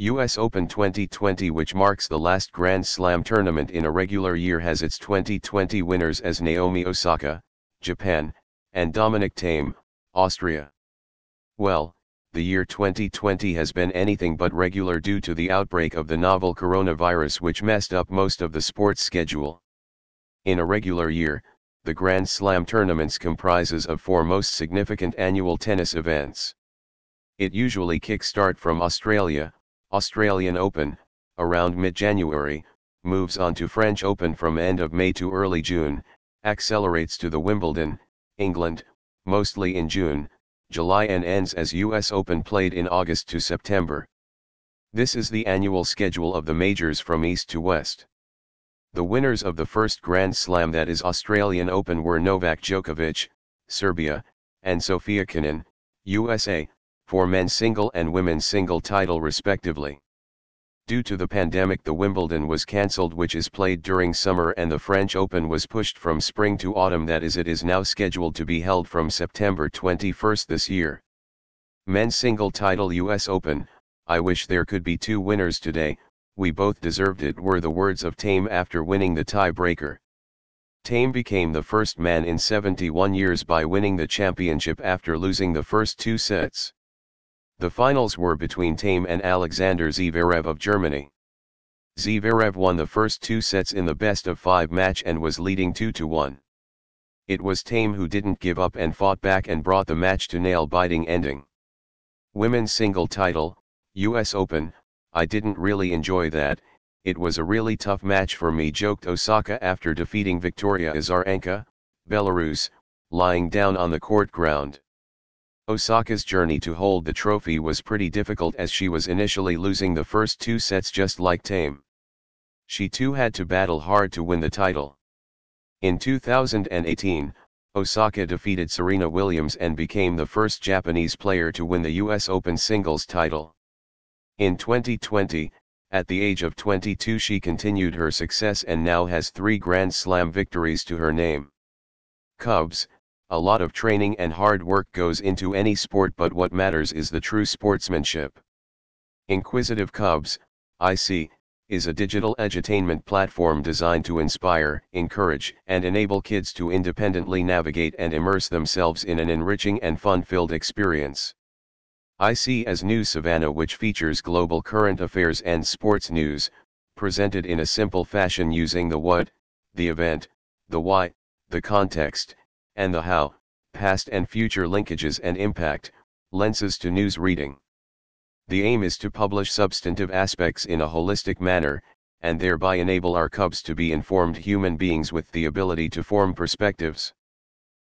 US Open 2020 which marks the last Grand Slam tournament in a regular year has its 2020 winners as Naomi Osaka, Japan, and Dominic Thiem, Austria. Well, the year 2020 has been anything but regular due to the outbreak of the novel coronavirus which messed up most of the sports schedule. In a regular year, the Grand Slam tournaments comprises of four most significant annual tennis events. It usually kick-start from Australia, Australian Open, around mid-January, moves on to French Open from end of May to early June, accelerates to the Wimbledon, England, mostly in June, July and ends as US Open played in August to September. This is the annual schedule of the majors from east to west. The winners of the first Grand Slam that is Australian Open were Novak Djokovic, Serbia, and Sofia Kenin, USA, for men's single and women's single title respectively. Due to the pandemic the Wimbledon was cancelled which is played during summer and the French Open was pushed from spring to autumn that is it is now scheduled to be held from September 21 this year. Men's single title US Open, I wish there could be two winners today, we both deserved it were the words of Tame after winning the tiebreaker. Tame became the first man in 71 years by winning the championship after losing the first two sets. The finals were between Thiem and Alexander Zverev of Germany. Zverev won the first two sets in the best of five match and was leading 2-1. It was Thiem who didn't give up and fought back and brought the match to nail-biting ending. Women's single title, US Open, I didn't really enjoy that, it was a really tough match for me joked Osaka after defeating Victoria Azarenka, Belarus, lying down on the court ground. Osaka's journey to hold the trophy was pretty difficult as she was initially losing the first two sets just like Thiem. She too had to battle hard to win the title. In 2018, Osaka defeated Serena Williams and became the first Japanese player to win the US Open singles title. In 2020, at the age of 22 she continued her success and now has three Grand Slam victories to her name. Cubs, a lot of training and hard work goes into any sport but what matters is the true sportsmanship. Inquisitive Cubs, IC, is a digital edutainment platform designed to inspire, encourage, and enable kids to independently navigate and immerse themselves in an enriching and fun-filled experience. IC as News Savannah which features global current affairs and sports news, presented in a simple fashion using the what, the event, the why, the context, and the how, past and future linkages and impact, lenses to news reading. The aim is to publish substantive aspects in a holistic manner, and thereby enable our cubs to be informed human beings with the ability to form perspectives.